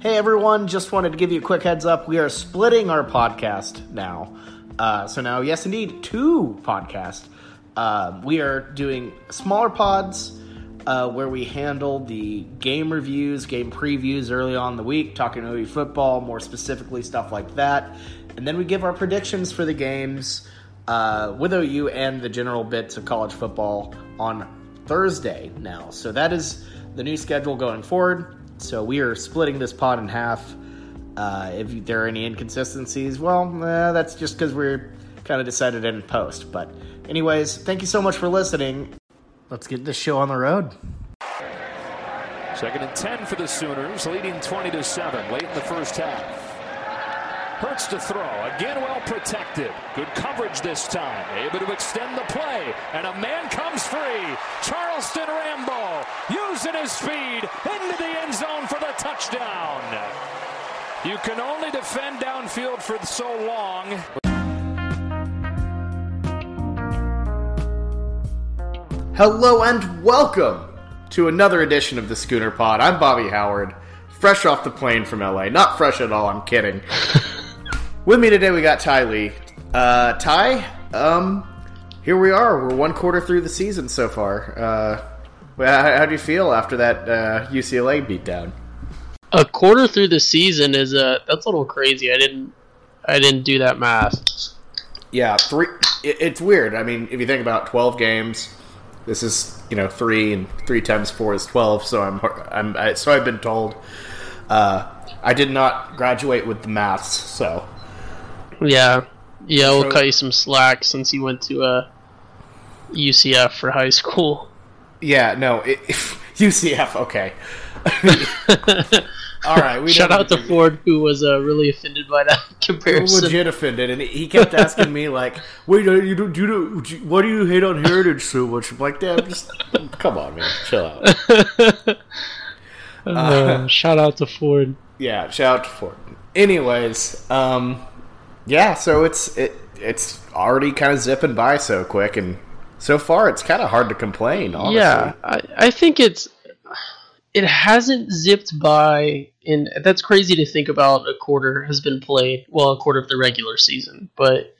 Hey everyone, just wanted to give you a quick heads up. We are splitting our podcast now. Uh, so now, yes, indeed, two podcasts. Uh, we are doing smaller pods uh, where we handle the game reviews, game previews early on the week, talking OU football, more specifically, stuff like that. And then we give our predictions for the games uh, with OU and the general bits of college football on Thursday now. So that is the new schedule going forward. So we are splitting this pod in half. Uh, if there are any inconsistencies, well, uh, that's just because we're kind of decided in post. But, anyways, thank you so much for listening. Let's get this show on the road. Second and 10 for the Sooners, leading 20 to 7 late in the first half. Hurts to throw. Again, well protected. Good coverage this time. Able to extend the play. And a man comes free. Charleston Rambo using his speed into the end zone for the touchdown. You can only defend downfield for so long. Hello and welcome to another edition of the Schooner Pod. I'm Bobby Howard, fresh off the plane from LA. Not fresh at all, I'm kidding. With me today, we got Ty Lee. Uh, Ty, um, here we are. We're one quarter through the season so far. Uh, how, how do you feel after that uh, UCLA beatdown? A quarter through the season is a that's a little crazy. I didn't I didn't do that math. Yeah, three. It, it's weird. I mean, if you think about twelve games, this is you know three and three times four is twelve. So I'm I'm I, so I've been told. Uh, I did not graduate with the maths, so yeah, yeah, we'll cut you some slack since you went to uh, UCF for high school. Yeah, no, it, UCF. Okay. All right. We Shout out to Ford, who was uh, really offended by that comparison. Legit offended, and he kept asking me like, "Wait, you do, do do, why do you hate on Heritage so much?" I'm like, "Damn, just come on, man, chill out." uh, uh, shout out to Ford. Yeah, shout out to Ford. Anyways, um, yeah, so it's it it's already kind of zipping by so quick, and so far it's kind of hard to complain. Honestly. Yeah, I, I think it's it hasn't zipped by, and that's crazy to think about. A quarter has been played, well, a quarter of the regular season, but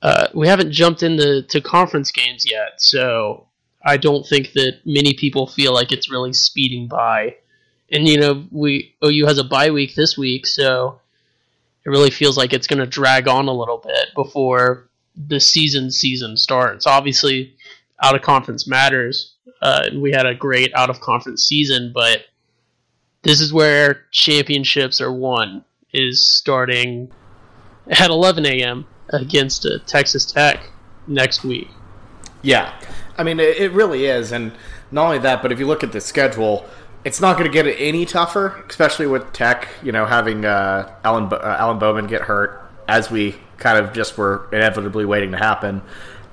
uh, we haven't jumped into to conference games yet, so I don't think that many people feel like it's really speeding by. And you know, we OU has a bye week this week, so it really feels like it's going to drag on a little bit before the season season starts. Obviously, out of conference matters. Uh, we had a great out of conference season, but this is where championships are won. Is starting at 11 a.m. against uh, Texas Tech next week. Yeah, I mean it, it really is, and not only that, but if you look at the schedule it's not going to get any tougher, especially with Tech. You know, having uh, Alan uh, Alan Bowman get hurt, as we kind of just were inevitably waiting to happen.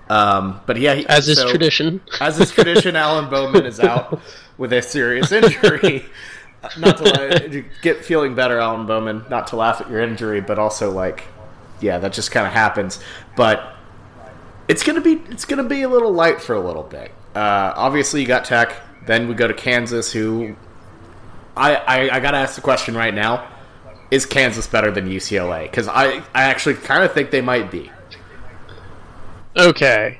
Um, but yeah, he, as is so, tradition, as is tradition, Alan Bowman is out with a serious injury. not to get feeling better, Alan Bowman. Not to laugh at your injury, but also like, yeah, that just kind of happens. But it's gonna be it's gonna be a little light for a little bit. Uh, obviously, you got Tech. Then we go to Kansas, who I, I, I got to ask the question right now: Is Kansas better than UCLA? Because I I actually kind of think they might be. Okay.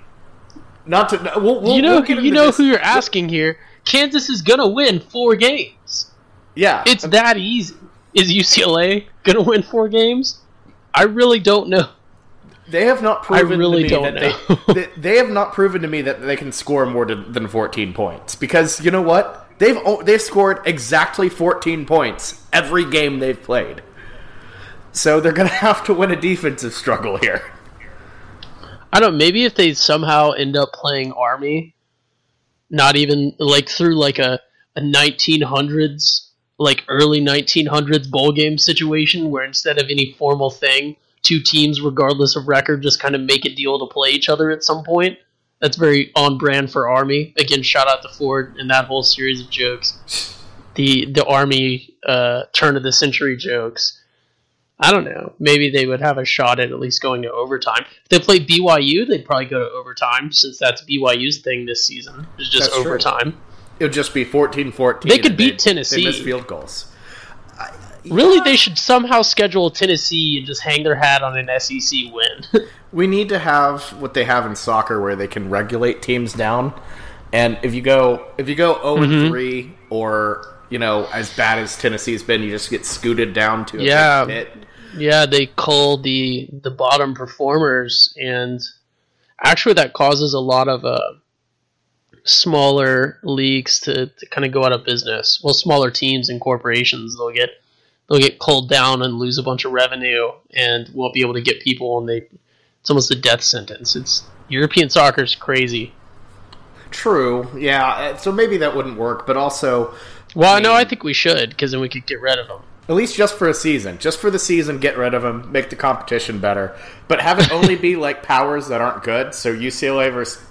Not to we'll, we'll, you know we'll you know this. who you're asking here. Kansas is gonna win four games. Yeah, it's that easy. Is UCLA gonna win four games? I really don't know. They have not proven. I really to me don't that know. They, they, have not proven to me that they can score more than 14 points. Because you know what? They've they've scored exactly 14 points every game they've played. So they're going to have to win a defensive struggle here. I don't. Maybe if they somehow end up playing Army, not even like through like a a 1900s like early 1900s bowl game situation where instead of any formal thing two teams, regardless of record, just kind of make a deal to play each other at some point. That's very on brand for Army. Again, shout out to Ford and that whole series of jokes. The the Army uh, turn of the century jokes. I don't know. Maybe they would have a shot at at least going to overtime. If they play BYU, they'd probably go to overtime since that's BYU's thing this season. It's just that's overtime. True. It would just be 14-14. They could beat Tennessee. They miss field goals. Really, they should somehow schedule Tennessee and just hang their hat on an SEC win. We need to have what they have in soccer, where they can relegate teams down. And if you go if you go zero and three, or you know as bad as Tennessee's been, you just get scooted down to a Yeah. pit. yeah, they cull the the bottom performers, and actually, that causes a lot of uh, smaller leagues to, to kind of go out of business. Well, smaller teams and corporations they'll get they'll get culled down and lose a bunch of revenue, and won't be able to get people, and they it's almost a death sentence. It's European soccer's crazy. True, yeah. uh, So maybe that wouldn't work, but also Well, no, I think we should because then we could get rid of them. At least just for a season. Just for the season, get rid of them, make the competition better. But have it only be like powers that aren't good. So UCLA versus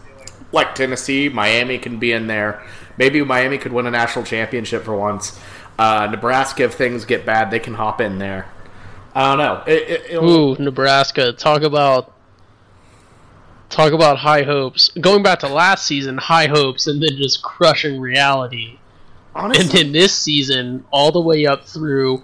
like Tennessee, Miami can be in there. Maybe Miami could win a national championship for once. Uh, Nebraska, if things get bad, they can hop in there. I don't know. It, it, Ooh, Nebraska. Talk about talk about high hopes. Going back to last season, high hopes, and then just crushing reality. Honestly, And then this season, all the way up through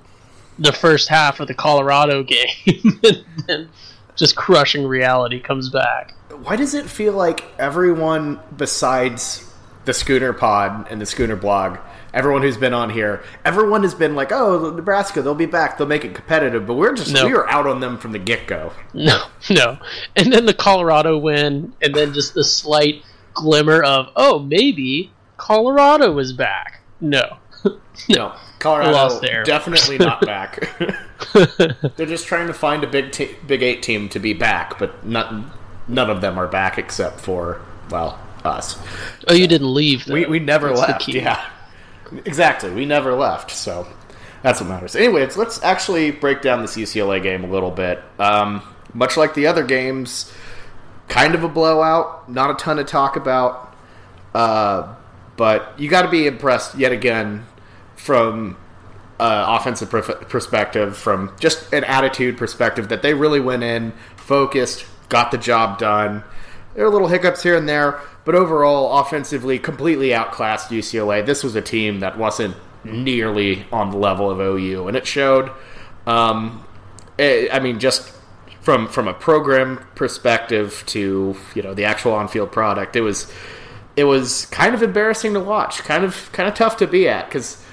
the first half of the Colorado game, and then just crushing reality comes back. why does it feel like everyone besides the Schooner Pod and the Schooner blog, everyone who's been on here, everyone has been like, "Oh, Nebraska, they'll be back, they'll make it competitive," but we're just No. we are out on them from the get go. No, no. And then the Colorado win, and then just the slight glimmer of, oh, maybe Colorado is back. No. No, Colorado definitely not back. They're just trying to find a big te- Big Eight team to be back, but not, none of them are back except for well us. Oh, you didn't leave. Though. We we never That's left. Yeah, exactly. We never left. So that's what matters. Anyways, let's actually break down this UCLA game a little bit. Um, much like the other games, kind of a blowout. Not a ton to talk about. Uh, but you got to be impressed yet again from uh, offensive perf- perspective, from just an attitude perspective, that they really went in focused, got the job done. There are little hiccups here and there, but overall, offensively, completely outclassed UCLA. This was a team that wasn't nearly on the level of OU, and it showed. Um, eh, I mean, just from from a program perspective to you know the actual on field product, it was it was kind of embarrassing to watch, kind of kind of tough to be at because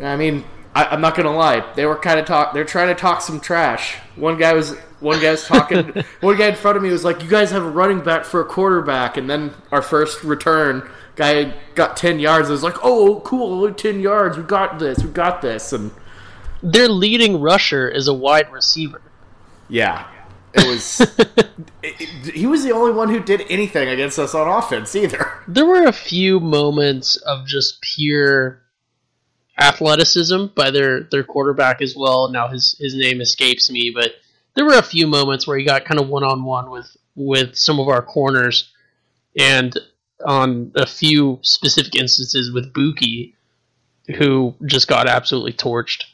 I mean I, I'm not gonna lie, they were kind of talk they're trying to talk some trash. One guy was one guy's talking. one guy in front of me was like, "You guys have a running back for a quarterback," and then our first return. Guy got ten yards. I was like, "Oh, cool! only Ten yards. We got this. We got this." And Their leading rusher is a wide receiver. yeah, it was. it- it- he was the only one who did anything against us on offense, either. There were a few moments of just pure athleticism by their, their quarterback as well. Now his his name escapes me, but there were a few moments where he got kind of one on one with with some of our corners, and on a few specific instances with Buki, who just got absolutely torched.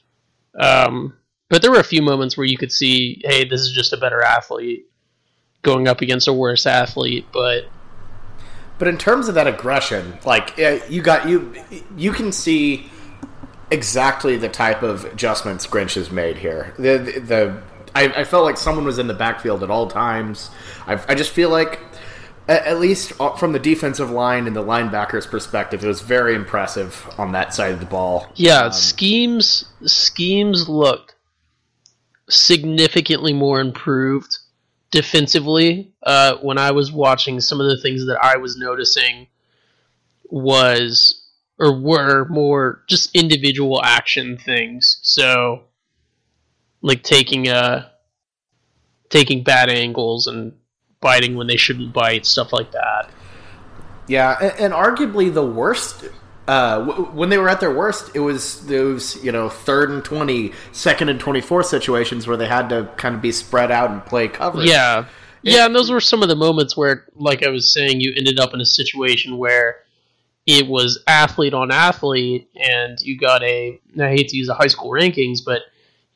Um, but there were a few moments where you could see, hey, this is just a better athlete going up against a worse athlete, but But in terms of that aggression, like you got you, you can see exactly the type of adjustments Grinch has made here. The the, the I, I felt like someone was in the backfield at all times. I, I just feel like, at, at least from the defensive line and the linebackers' perspective, it was very impressive on that side of the ball. Yeah, Um, schemes schemes looked significantly more improved defensively. Uh, when I was watching, some of the things that I was noticing was or were more just individual action things. So, like taking uh taking bad angles and biting when they shouldn't bite, stuff like that. Yeah, and, and arguably the worst. Uh, w- when they were at their worst, it was those you know third and 20, second and twenty four situations where they had to kind of be spread out and play coverage. Yeah. Yeah, and those were some of the moments where, like I was saying, you ended up in a situation where it was athlete on athlete, and you got a, I hate to use the high school rankings, but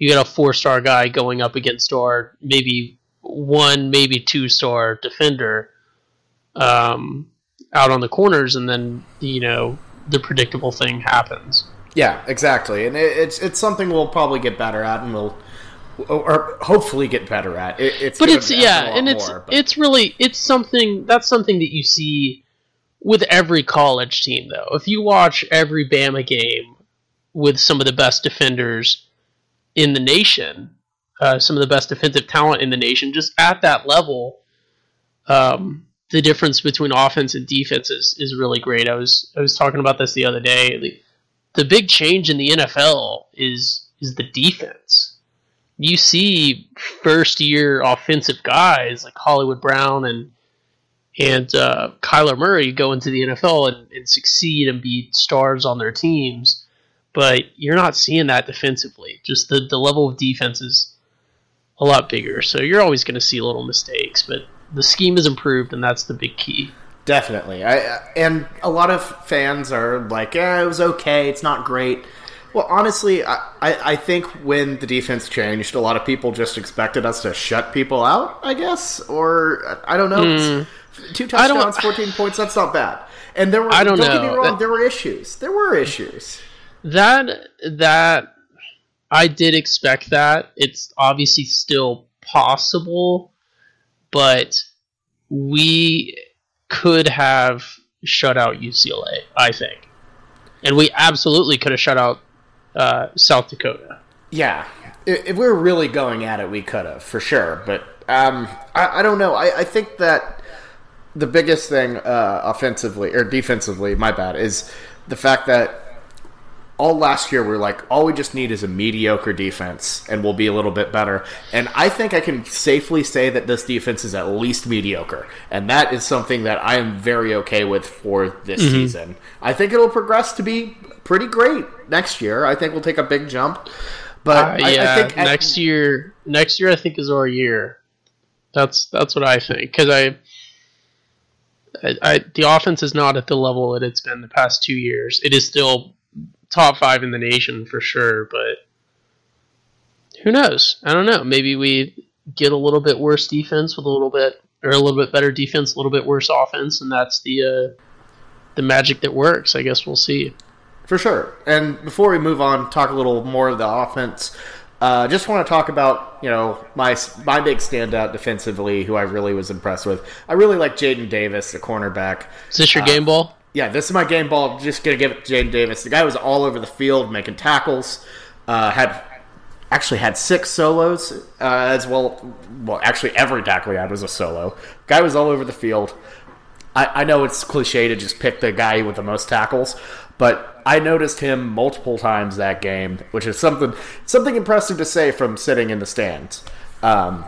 you got a four star guy going up against our maybe one, maybe two star defender um, out on the corners, and then, you know, the predictable thing happens. Yeah, exactly, and it, it's it's something we'll probably get better at, and we'll or hopefully get better at. It, it's but it's yeah, and it's more, it's really it's something that's something that you see with every college team though. If you watch every Bama game with some of the best defenders in the nation, uh, some of the best defensive talent in the nation, just at that level, um, the difference between offense and defense is, is really great. I was I was talking about this the other day. The, the big change in the NFL is is the defense. You see first year offensive guys like Hollywood Brown and and uh, Kyler Murray go into the NFL and, and succeed and be stars on their teams, but you're not seeing that defensively. Just the, the level of defense is a lot bigger, so you're always going to see little mistakes, but the scheme is improved, and that's the big key. Definitely. I and a lot of fans are like, "Yeah, it was okay. It's not great." Well, honestly, I, I I think when the defense changed, a lot of people just expected us to shut people out. I guess, or I don't know. It's- hmm. Two don't- touchdowns, fourteen points. That's not bad. And there were. I don't get me know. wrong. That- there were issues. There were issues. That that I did expect that. It's obviously still possible, but we could have shut out UCLA, I think. And we absolutely could have shut out uh, South Dakota. Yeah, if, we were really going at it, we could have for sure. But um, I, I don't know. I, I think that the biggest thing uh, offensively or defensively, my bad, is the fact that all last year we are like, all we just need is a mediocre defense, and we'll be a little bit better. And I think I can safely say that this defense is at least mediocre, and that is something that I am very okay with for this season. I think it'll progress to be pretty great next year. I think we'll take a big jump. But Uh, I, yeah, I think at- next year, next year I think is our year. That's that's what I think because I, I, I, the offense is not at the level that it's been the past two years. It is still top five in the nation for sure, but who knows? I don't know. Maybe we get a little bit worse defense with a little bit, or a little bit better defense, a little bit worse offense, and that's the uh, the magic that works. I guess we'll see. For sure. And before we move on, talk a little more of the offense. Uh, just want to talk about you know my my big standout defensively, who I really was impressed with. I really like Jaden Davis, the cornerback. Is this your game ball? Yeah, this is my game ball. Just gonna give it to Jaden Davis. The guy was all over the field making tackles. Uh, had actually had six solos uh, as well. Well, actually, every tackle he had was a solo. Guy was all over the field. I, I know it's cliche to just pick the guy with the most tackles, but I noticed him multiple times that game, which is something something impressive to say from sitting in the stands. Um,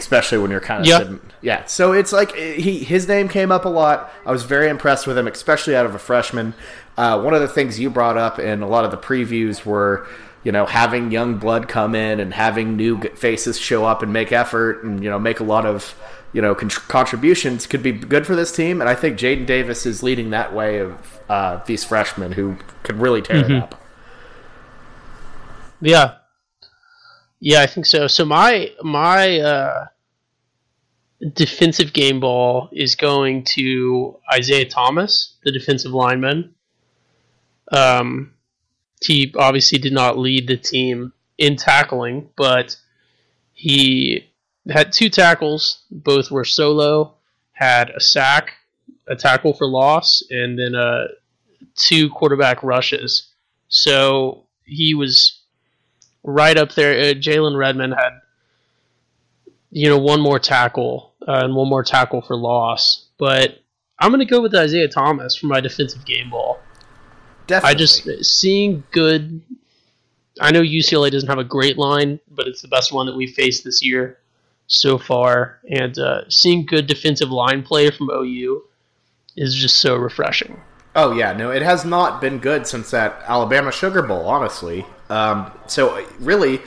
especially when you're kind of Yeah. sitting. Yeah. So it's like he his name came up a lot. I was very impressed with him, especially out of a freshman. Uh, one of the things you brought up in a lot of the previews were, you know, having young blood come in and having new faces show up and make effort and you know make a lot of you know con- contributions could be good for this team. And I think Jaden Davis is leading that way of uh, these freshmen who could really tear it up. Yeah. Yeah, I think so. So my my uh, defensive game ball is going to Isaiah Thomas, the defensive lineman. Um, he obviously did not lead the team in tackling, but he had two tackles. Both were solo. Had a sack, a tackle for loss, and then uh, two quarterback rushes. So he was right up there. Uh, Jalen Redmond had, you know, one more tackle uh, and one more tackle for loss. But I'm going to go with Isaiah Thomas for my defensive game ball. Definitely. I just seeing good. I know UCLA doesn't have a great line, but it's the best one that we've faced this year so far. And uh, seeing good defensive line play from OU is just so refreshing. Oh yeah, no, it has not been good since that Alabama Sugar Bowl, honestly. Um, so really,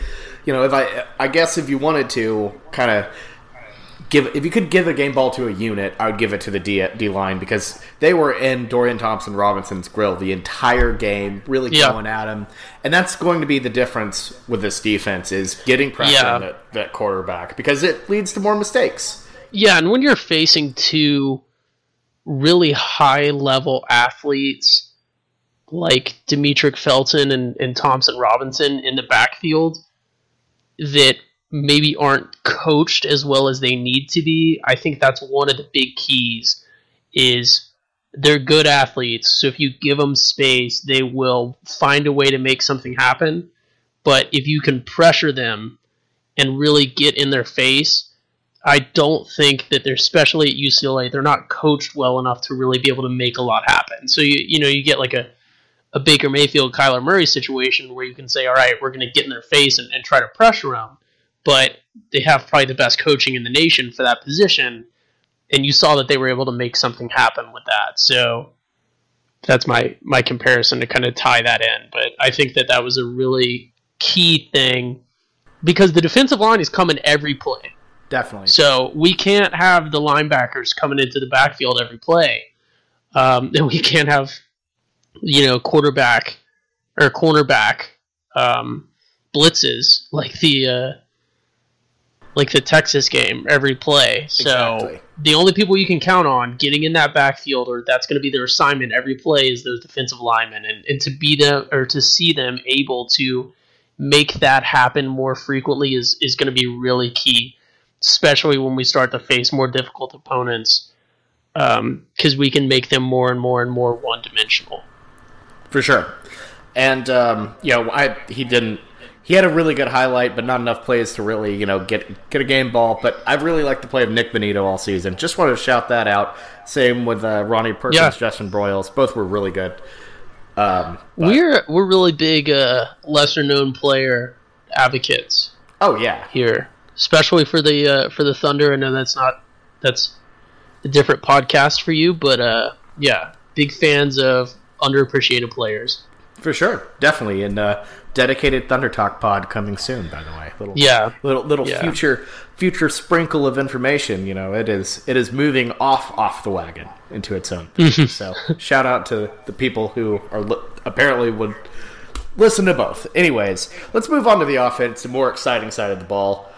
you know, if I, I guess if you wanted to kind of give, if you could give a game ball to a unit, I would give it to the D, D line because they were in Dorian Thompson Robinson's grill the entire game, really Yeah. going at him, and that's going to be the difference with this defense is getting pressure Yeah. on that, that quarterback because it leads to more mistakes. Yeah, and when you're facing two really high level athletes like Demetric Felton and, and Thompson Robinson in the backfield that maybe aren't coached as well as they need to be. I think that's one of the big keys is they're good athletes. So if you give them space, they will find a way to make something happen. But if you can pressure them and really get in their face, I don't think that they're especially at UCLA, they're not coached well enough to really be able to make a lot happen. So you you know, you get like a a Baker Mayfield, Kyler Murray situation where you can say, all right, we're going to get in their face and, and try to pressure them. But they have probably the best coaching in the nation for that position. And you saw that they were able to make something happen with that. So that's my, my comparison to kind of tie that in. But I think that that was a really key thing because the defensive line is coming every play. Definitely. So we can't have the linebackers coming into the backfield every play. Um, and we can't have you know, quarterback or cornerback um, blitzes like the uh, like the Texas game every play. So Exactly. the only people you can count on getting in that backfield or that's going to be their assignment every play is those defensive linemen, and, and to be them or to see them able to make that happen more frequently is is going to be really key, especially when we start to face more difficult opponents. Because we can make them more and more and more one dimensional. For sure. And um, you know, I he didn't he had a really good highlight, but not enough plays to really, you know, get get a game ball. But I really like the play of Nik Bonitto all season. Just wanted to shout that out. Same with uh, Ronnie Perkins, Yeah. Justin Broiles. Both were really good. Um, We're we're really big uh, lesser known player advocates oh yeah, here, especially for the uh, for the Thunder. I know that's not that's a different podcast for you, but uh, yeah, big fans of underappreciated players. for sure, definitely. And uh, dedicated Thunder Talk pod coming soon. By the way, little Yeah, little little Yeah. future future sprinkle of information. You know, it is it is moving off off the wagon into its own. Thing. so shout out to the people who are li- apparently would listen to both. Anyways, let's move on to the offense, the more exciting side of the ball.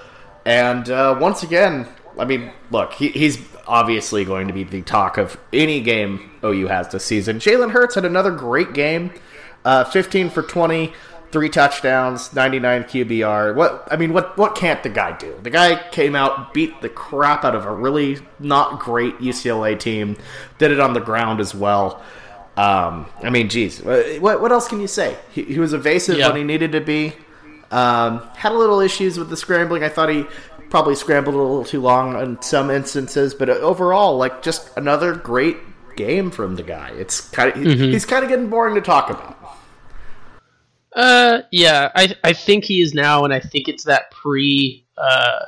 And uh, once again, I mean, look, he, he's obviously going to be the talk of any game OU has this season. Jalen Hurts had another great game, uh, 15 for 20, three touchdowns, 99 QBR. What I mean, what what can't the guy do? The guy came out, beat the crap out of a really not great UCLA team, did it on the ground as well. Um, I mean, geez, what what else can you say? He, he was evasive Yeah. when he needed to be. Um, had a little issues with the scrambling. I thought he probably scrambled a little too long in some instances, but overall, like just another great game from the guy. It's kind of he's kind of getting boring to talk about. uh, yeah, I I think he is now, and I think it's that pre uh,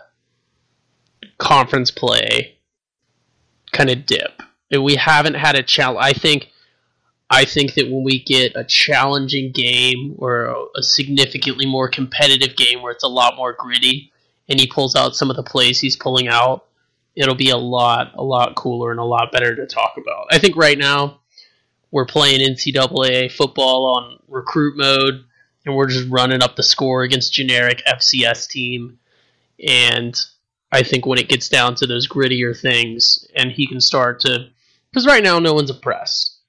conference play kind of dip. And we haven't had a challenge. I think. I think that when we get a challenging game or a significantly more competitive game where it's a lot more gritty, and he pulls out some of the plays he's pulling out, it'll be a lot, a lot cooler and a lot better to talk about. I think right now we're playing NCAA football on recruit mode, and we're just running up the score against generic FCS team. And I think when it gets down to those grittier things, and he can start to, because right now no one's impressed.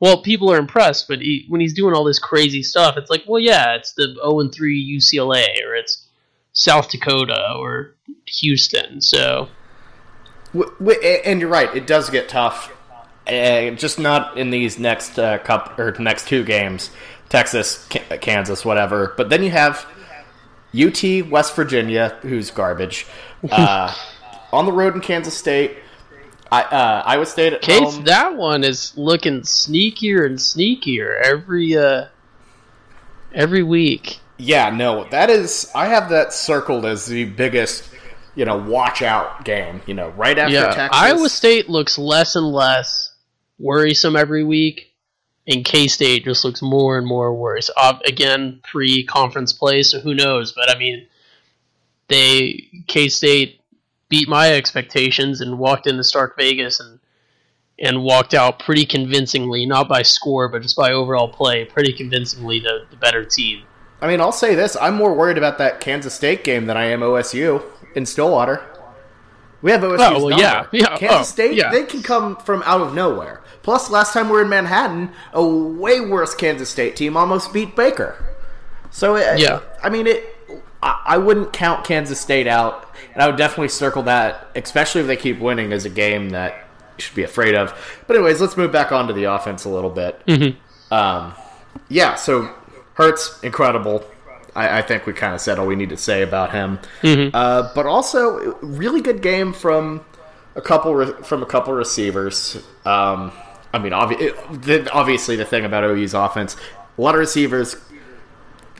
Well, people are impressed, but he, when he's doing all this crazy stuff, it's like, well, yeah, it's the 0 and 3 UCLA, or it's South Dakota, or Houston. So and you're right, it does get tough. Uh, just not in these next uh, cup or next two games, Texas, Ka- Kansas, whatever. But then you have UT, West Virginia, who's garbage. Uh, on the road in Kansas State, I, uh, Iowa State at Case, home. that one is looking sneakier and sneakier every uh, every week. Yeah, no, that is. I have that circled as the biggest, you know, watch out game. You know, right after Yeah, Texas. Iowa State looks less and less worrisome every week, and K State just looks more and more worrisome. Uh, again, pre-conference play, so who knows? But I mean, they K State beat my expectations and walked into Stark Vegas and and walked out pretty convincingly, not by score, but just by overall play, pretty convincingly the, the better team. I mean, I'll say this: I'm more worried about that Kansas State game than I am OSU in Stillwater. We have OSU's Oh, well, yeah. Yeah. Kansas Oh, State, yeah. they can come from out of nowhere. Plus, last time we were in Manhattan, a way worse Kansas State team almost beat Baker. So, it, Yeah. I mean, it. I, I wouldn't count Kansas State out, and I would definitely circle that, especially if they keep winning, as a game that you should be afraid of. But anyways, let's move back onto the offense a little bit. Mm-hmm. Um, yeah, so Hurts, incredible. I, I think we kind of said all we need to say about him. Mm-hmm. Uh, but also, really good game from a couple re- from a couple receivers. Um, I mean, obvi- it, the, obviously, the thing about OU's offense, a lot of receivers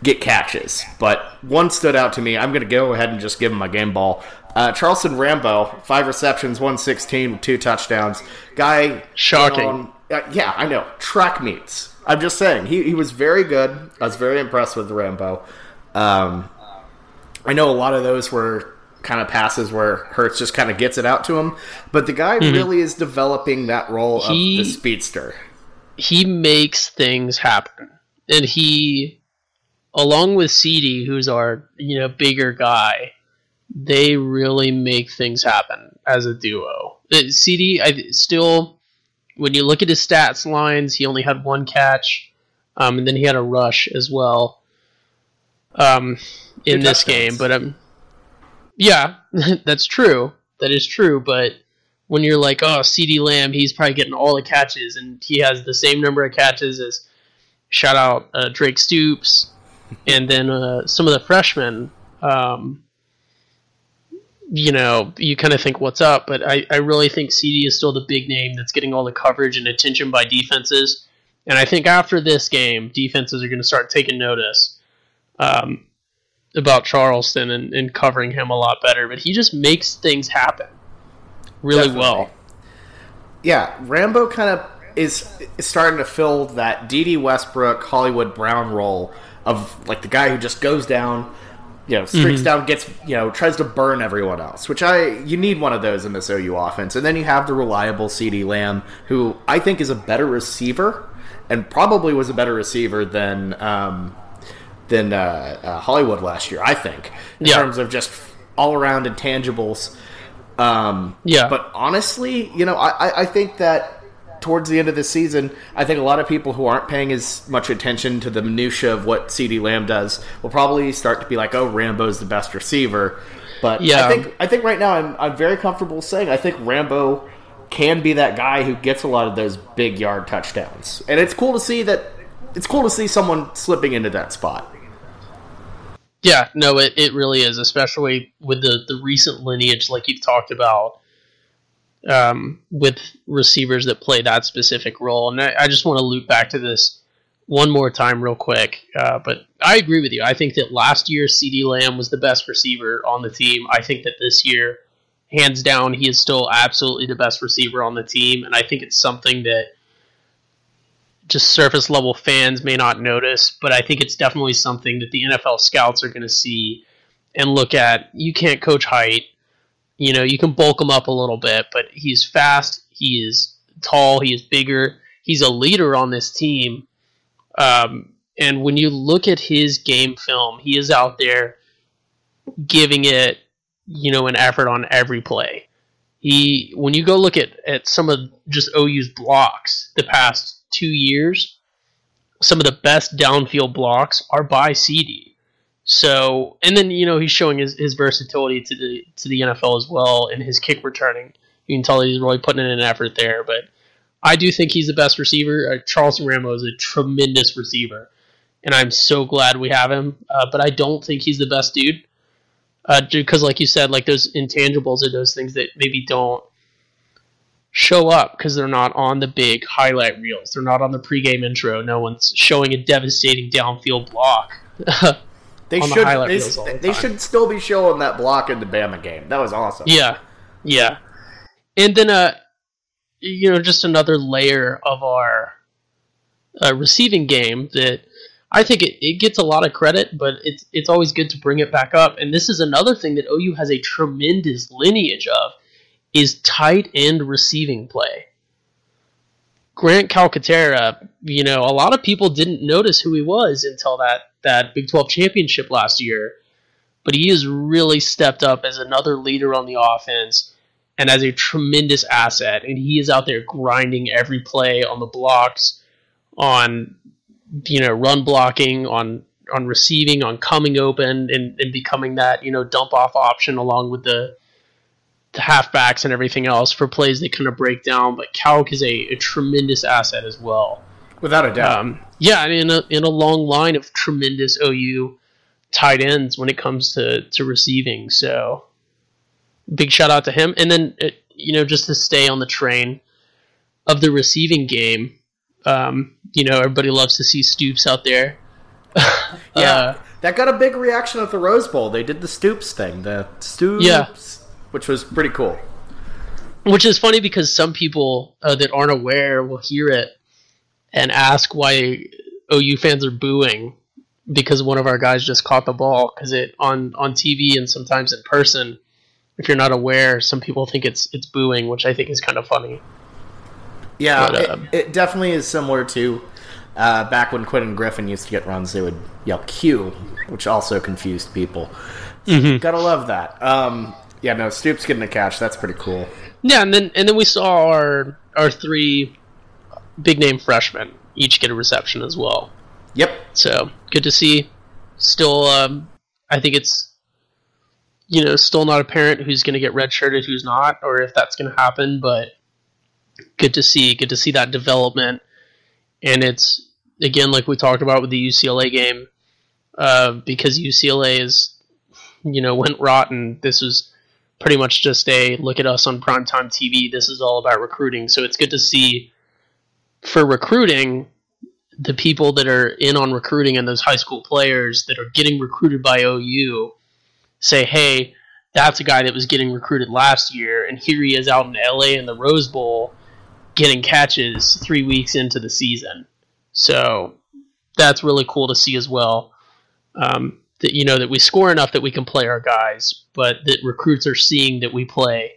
get catches, but one stood out to me. I'm going to go ahead and just give him my game ball. Uh, Charleston Rambo, five receptions, 116 with two touchdowns. Guy, Shocking. on- uh, yeah, I know. Track meets. I'm just saying he he was very good. I was very impressed with Rambo. Um, I know a lot of those were kind of passes where Hurts just kind of gets it out to him, but the guy really is developing that role Mm-hmm. He- of the speedster. he makes things happen, and he, along with CeeDee, who's our you know bigger guy, they really make things happen as a duo. Uh, CD, I still, when you look at his stats lines, he only had one catch, um, and then he had a rush as well. Um, in this game, but um, yeah, that's true. That is true, but when you're like, oh, CeeDee Lamb, he's probably getting all the catches, and he has the same number of catches as shout out uh, Drake Stoops, and then uh, some of the freshmen. Um, you know, you kind of think, what's up? But I, I really think CeeDee is still the big name that's getting all the coverage and attention by defenses. And I think after this game, defenses are going to start taking notice um, about Charleston and, and covering him a lot better. But he just makes things happen really Definitely. well. Yeah, Rambo kind of is, is starting to fill that Dede Westbrook, Hollywood Brown role of like the guy who just goes down, you know, streaks Mm-hmm. down, gets you know, tries to burn everyone else. Which I you need one of those in this OU offense, and then you have the reliable CeeDee Lamb, who I think is a better receiver, and probably was a better receiver than um, than uh, uh, Hollywood last year. I think in Yeah. terms of just all around intangibles. Um, Yeah. But honestly, you know, I, I- I think that towards the end of the season, I think a lot of people who aren't paying as much attention to the minutia of what CeeDee Lamb does will probably start to be like, "Oh, Rambo's the best receiver." But Yeah. I think I think right now I'm I'm very comfortable saying I think Rambo can be that guy who gets a lot of those big yard touchdowns, and it's cool to see that. It's cool to see someone slipping into that spot. Yeah, no, it, it really is, especially with the, the recent lineage, like you've talked about, um, with receivers that play that specific role. And I, I just want to loop back to this one more time, real quick. Uh, but I agree with you. I think that last year, CeeDee Lamb was the best receiver on the team. I think that this year, hands down, he is still absolutely the best receiver on the team. And I think it's something that just surface level fans may not notice, but I think it's definitely something that the NFL scouts are going to see and look at. You can't coach height. You know, you can bulk him up a little bit, but he's fast, he is tall, he is bigger, he's a leader on this team. Um, and when you look at his game film, he is out there giving it, you know, an effort on every play. He, when you go look at, at some of just OU's blocks the past two years, some of the best downfield blocks are by CeeDee. So, and then you know he's showing his, his versatility to the to the NFL as well in his kick returning. You can tell he's really putting in an effort there. But I do think he's the best receiver. Uh, Charleston Rambo is a tremendous receiver, and I'm so glad we have him. Uh, but I don't think he's the best dude because, like you said, like those intangibles are those things that maybe don't show up because they're not on the big highlight reels. They're not on the pregame intro. No one's showing a devastating downfield block. They the should highlight they, the they should still be showing that block in the Bama game. That was awesome. Yeah, yeah. And then, uh, you know, just another layer of our uh, receiving game that I think it, it gets a lot of credit, but it's it's always good to bring it back up. And this is another thing that OU has a tremendous lineage of is tight end receiving play. Grant Calcaterra, you know, a lot of people didn't notice who he was until that that Big 12 championship last year but he has really stepped up as another leader on the offense. and as a tremendous asset. And he is out there grinding every play on the blocks, on you know run blocking, on on receiving, on coming open, and, and becoming that you know dump off option along with the the halfbacks and everything else for plays that kind of break down. But Calc is a, a tremendous asset as well. Without a doubt. Um, yeah, I mean, in a, in a long line of tremendous OU tight ends when it comes to, to receiving. So big shout out to him. And then, uh, you know, just to stay on the train of the receiving game, um, you know, everybody loves to see Stoops out there. yeah, Uh, that got a big reaction at the Rose Bowl. They did the Stoops thing, the Stoops, Yeah. Which was pretty cool. Which is funny because some people uh, that aren't aware will hear it and ask why OU fans are booing because one of our guys just caught the ball. Because it on on TV and sometimes in person, if you're not aware, some people think it's it's booing, which I think is kind of funny. Yeah, But, it- um, it, definitely is similar to uh, back when Quinn and Griffin used to get runs. They would yell "Q," which also confused people. Mm-hmm. Gotta love that. Um, yeah, no, Stoops getting a catch. That's pretty cool. Yeah, and then and then we saw our our three big name freshmen each get a reception as well. Yep. So good to see. Still, um, I think it's you know still not apparent who's going to get redshirted, who's not, or if that's going to happen. But good to see. Good to see that development. And it's again like we talked about with the UCLA game, uh, because UCLA is you know went rotten. This was pretty much just a look at us on primetime TV. This is all about recruiting. So it's good to see for recruiting the people that are in on recruiting and those high school players that are getting recruited by OU say, hey, that's a guy that was getting recruited last year, and here he is out in LA in the Rose Bowl getting catches three weeks into the season. So that's really cool to see as well. Um, that you know that we score enough that we can play our guys, but that recruits are seeing that we play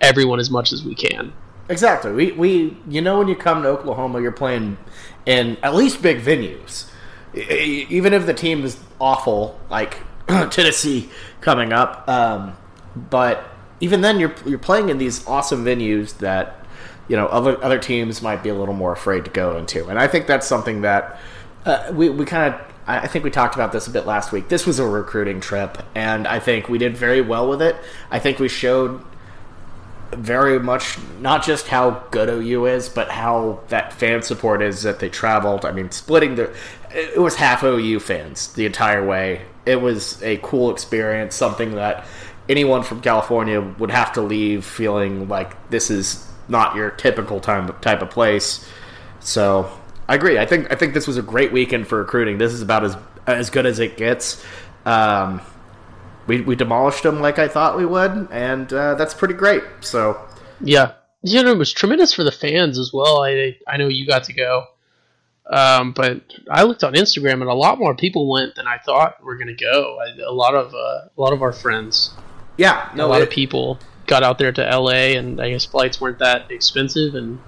everyone as much as we can. Exactly. We we you know when you come to Oklahoma, you're playing in at least big venues. Even if the team is awful, like Tennessee coming up, um, but even then you're you're playing in these awesome venues that you know other other teams might be a little more afraid to go into, and I think that's something that uh, we we kind of. I think we talked about this a bit last week. This was a recruiting trip, and I think we did very well with it. I think we showed very much not just how good OU is, but how that fan support is that they traveled. I mean, splitting the it was half OU fans the entire way. It was a cool experience, something that anyone from California would have to leave feeling like this is not your typical time type of place. So I agree. I think I think this was a great weekend for recruiting. This is about as as good as it gets. Um, we, we demolished them like I thought we would, and uh, that's pretty great. So Yeah, you know, it was tremendous for the fans as well. I I know you got to go, um, but I looked on Instagram and a lot more people went than I thought were going to go. I, a lot of uh, a lot of our friends, yeah, no, a lot it- of people got out there to LA, and I guess flights weren't that expensive, and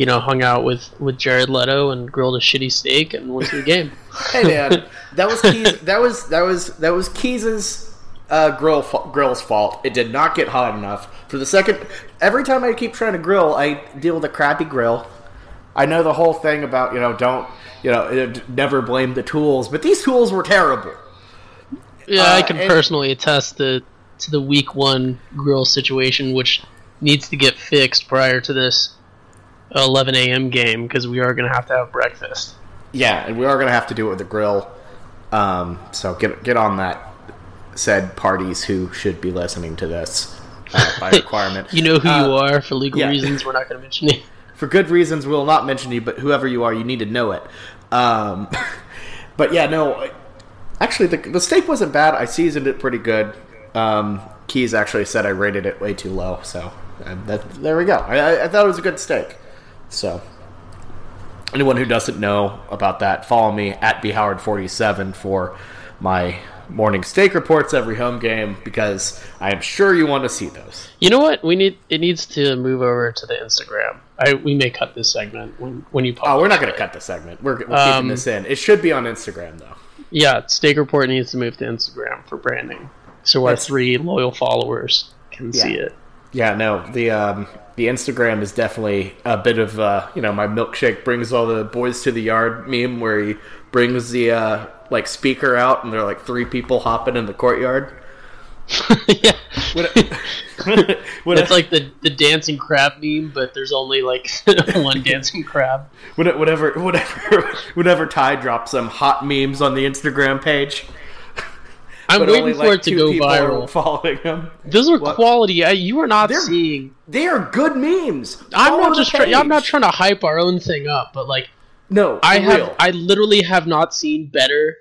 you know, hung out with with Jared Leto and grilled a shitty steak and went to the game. Hey man, that was Keys, that was that was that was Keys's uh, grill fa- grill's fault. It did not get hot enough for the second. Every time I keep trying to grill, I deal with a crappy grill. I know the whole thing about you know don't you know never blame the tools, but these tools were terrible. Yeah, I Uh, can and- personally attest to to the week one grill situation, which needs to get fixed prior to this 11 a.m. game because we are going to have to have breakfast. Yeah, and we are going to have to do it with a grill. Um, so get get on that. Said parties who should be listening to this uh, by requirement. You know who Uh, you are for legal yeah. reasons. We're not going to mention you. for good reasons we'll not mention you but whoever you are you need to know it um, but yeah no actually the, the steak wasn't bad i seasoned it pretty good um, keys actually said i rated it way too low so uh, that, there we go I- I thought it was a good steak so anyone who doesn't know about that follow me at bhoward47 for my morning steak reports every home game because i am sure you want to see those You know what? We need it needs to move over to the Instagram. I we may cut this segment when when you. Oh, we're not going to cut the segment. We're, we're Um, keeping this in. It should be on Instagram, though. Yeah, Steak Report needs to move to Instagram for branding, so our That's- three loyal followers can Yeah. see it. Yeah, no, the um, the Instagram is definitely a bit of uh, you know my milkshake brings all the boys to the yard meme where he brings the uh, like speaker out and there are like three people hopping in the courtyard. yeah. What, what, It's like the, the dancing crab meme, but there's only like one dancing crab. what- whatever whatever whenever Ty drops some hot memes on the Instagram page. I'm waiting for like, it to go viral. Following him, Those are What? quality. I, you are not They're- seeing. they are good memes. I'm not just. Try, I'm not trying to hype our own thing up, but like No, I have. real. I literally have not seen better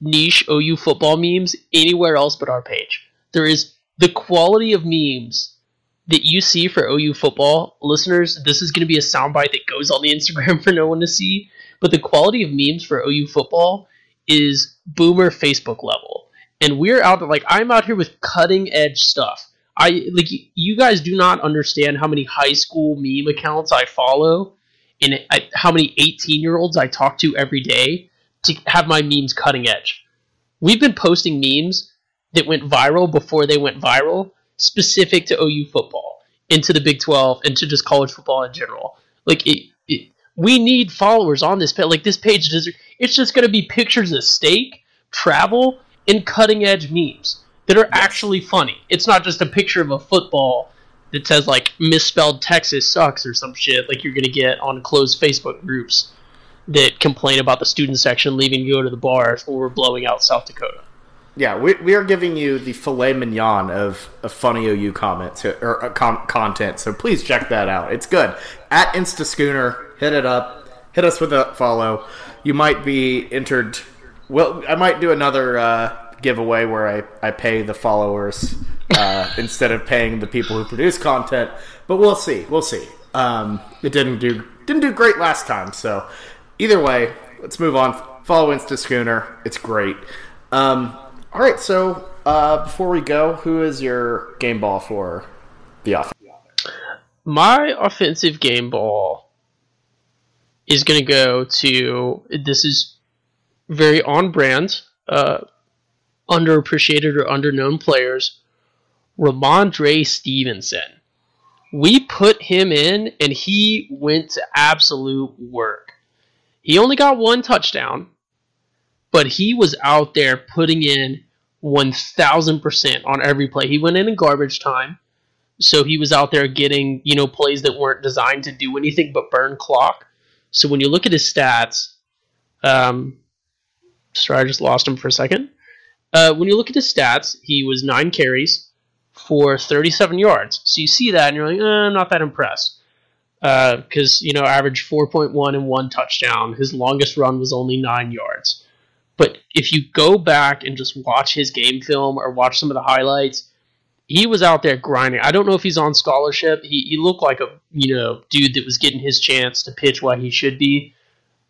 niche OU football memes anywhere else but our page. There is the quality of memes that you see for OU football listeners. This is going to be a soundbite that goes on the Instagram for no one to see. But the quality of memes for OU football is boomer Facebook level, and we're out there like I'm out here with cutting edge stuff. I like you guys do not understand how many high school meme accounts I follow and I, how many 18 year olds I talk to every day to have my memes cutting edge. We've been posting memes that went viral before they went viral, specific to OU football, into the Big 12, and to just college football in general. Like, it, it, we need followers on this page. Like, this page, does, it's just going to be pictures of steak, travel, and cutting edge memes that are actually funny. It's not just a picture of a football that says like misspelled Texas sucks or some shit like you're gonna get on closed Facebook groups that complain about the student section leaving to go to the bars or blowing out South Dakota. Yeah, we, we are giving you the filet mignon of, of funny OU comments or uh, com- content, so please check that out. It's good. At InstaSchooner, hit it up. Hit us with a follow. You might be entered. Well, I might do another uh, giveaway where I, I pay the followers uh, instead of paying the people who produce content, but we'll see. We'll see. Um, it didn't do didn't do great last time, so either way, let's move on. Follow Insta Schooner. It's great. Um, all right, so uh, before we go, who is your game ball for the offense? My offensive game ball is gonna go to this is very on brand, uh, underappreciated or underknown players, Rhamondre Stevenson. We put him in and he went to absolute work. He only got one touchdown, but he was out there putting in 1000% on every play. He went in in garbage time, so he was out there getting, you know, plays that weren't designed to do anything but burn clock. So when you look at his stats, um, sorry, I just lost him for a second. Uh, when you look at his stats, he was nine carries for 37 yards. So you see that and you're like, eh, I'm not that impressed. Because, you know, average 4.1 and one touchdown. His longest run was only nine yards. But if you go back and just watch his game film or watch some of the highlights, he was out there grinding. I don't know if he's on scholarship. He, he looked like a you know dude that was getting his chance to pitch why he should be.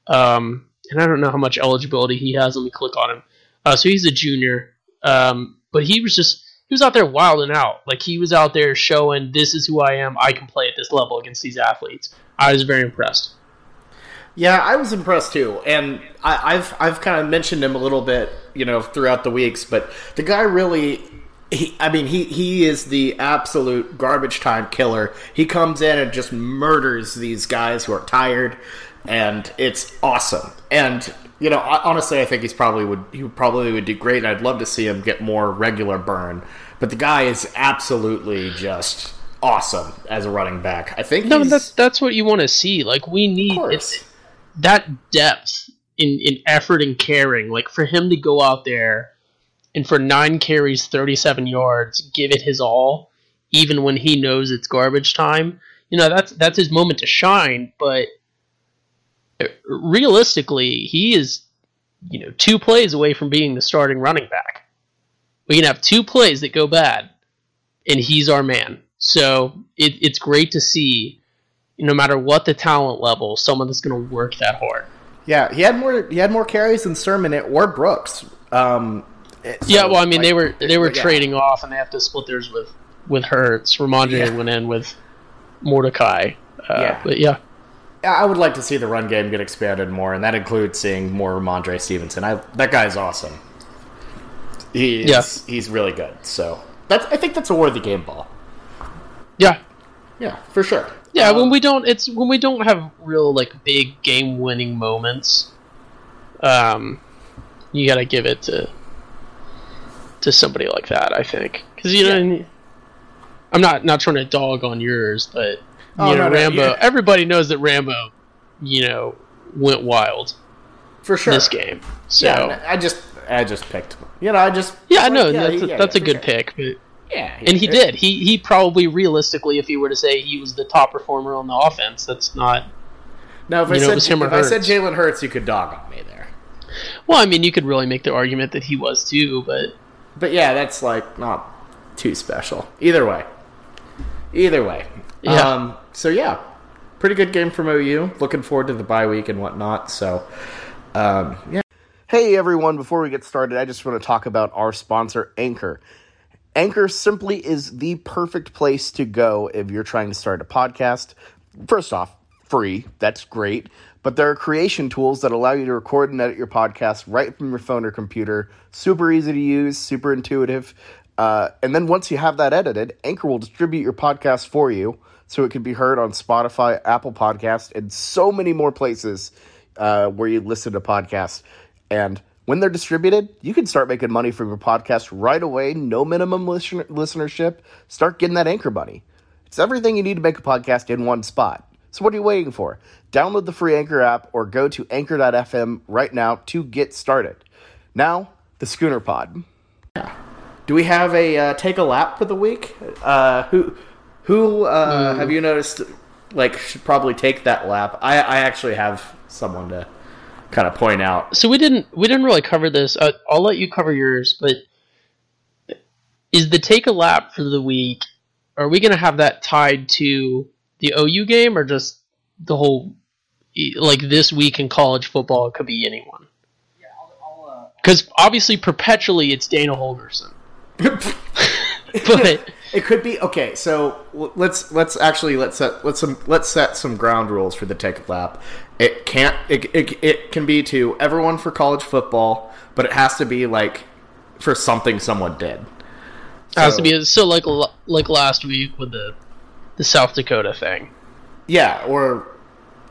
Um, and I don't know how much eligibility he has. Let me click on him. Uh, so he's a junior, um, but he was just he was out there wilding out. Like he was out there showing this is who I am. I can play at this level against these athletes. I was very impressed. Yeah, I was impressed too, and I, I've I've kind of mentioned him a little bit, you know, throughout the weeks. But the guy really, he, I mean, he he is the absolute garbage time killer. He comes in and just murders these guys who are tired, and it's awesome. And you know, honestly, I think he's probably would he probably would do great. And I'd love to see him get more regular burn. But the guy is absolutely just awesome as a running back. I think No, that's that's what you want to see. Like we need it's that depth in in effort and caring. Like for him to go out there and for nine carries, thirty seven yards, give it his all, even when he knows it's garbage time. You know that's that's his moment to shine. But realistically, he is you know two plays away from being the starting running back. We can have two plays that go bad, and he's our man. So it, it's great to see no matter what the talent level, someone that's going to work that hard. Yeah, he had more. He had more carries than Sermon or Brooks. Um, so, yeah, well, I mean, they were they were yeah. trading off, and they have to split theirs with with Hurts. Rhamondre Yeah. went in with Mordecai. Uh, Yeah. but Yeah, I would like to see the run game get expanded more, and that includes seeing more Rhamondre Stevenson. I that guy's awesome. He is, Yeah. he's really good. So that's I think that's a worthy game ball. Yeah, Yeah, for sure. yeah. Um, when we don't, it's when we don't have real like big game-winning moments. Um, you gotta give it to to somebody like that. I think because you know, I'm not not trying to dog on yours, but Oh, know, no, no, Rambo. yeah. Everybody knows that Rambo, you know, went wild for sure. this game. So Yeah, I just I just picked. You know, I just yeah, I know like, yeah, that's a, that's a good sure. pick. But Yeah, and he did. He he probably realistically, if he were to say he was the top performer on the offense, that's not. Now, if I know, said was him or if I said Jalen Hurts, you could dog on me there. Well, I mean, you could really make the argument that he was too, but But yeah, that's like not too special. Either way. Either way. Yeah. Um, so yeah, pretty good game from OU. Looking forward to the bye week and whatnot. So um, yeah. Hey everyone, before we get started, I just want to talk about our sponsor, Anchor. Anchor simply is the perfect place to go if you're trying to start a podcast. First off, free. That's great. But there are creation tools that allow you to record and edit your podcast right from your phone or computer. Super easy to use, super intuitive. Uh, and then once you have that edited, Anchor will distribute your podcast for you so it can be heard on Spotify, Apple Podcast, and so many more places uh, where you listen to podcasts. And when they're distributed, you can start making money from your podcast right away. No minimum listen- listenership. Start getting that Anchor money. It's everything you need to make a podcast in one spot. So what are you waiting for? Download the free Anchor app or go to anchor.fm right now to get started. Now, the Schooner Pod. Do we have a uh, take a lap for the week? Uh, who who uh, have you noticed like should probably take that lap? I, I actually have someone to kind of point out. so we didn't we didn't really cover this. Uh, I'll let you cover yours, but is the take a lap for the week? Are we going to have that tied to the OU game, or just the whole like this week in college football? It could be anyone. Yeah, I'll. Because obviously, perpetually, it's Dana Holgorsen. but It could be okay. So let's let's actually let's set let's some let's set some ground rules for the take lap. It can't it, it, it can be to everyone for college football, but it has to be like for something someone did. it has to be so like like last week with the the South Dakota thing. Yeah, or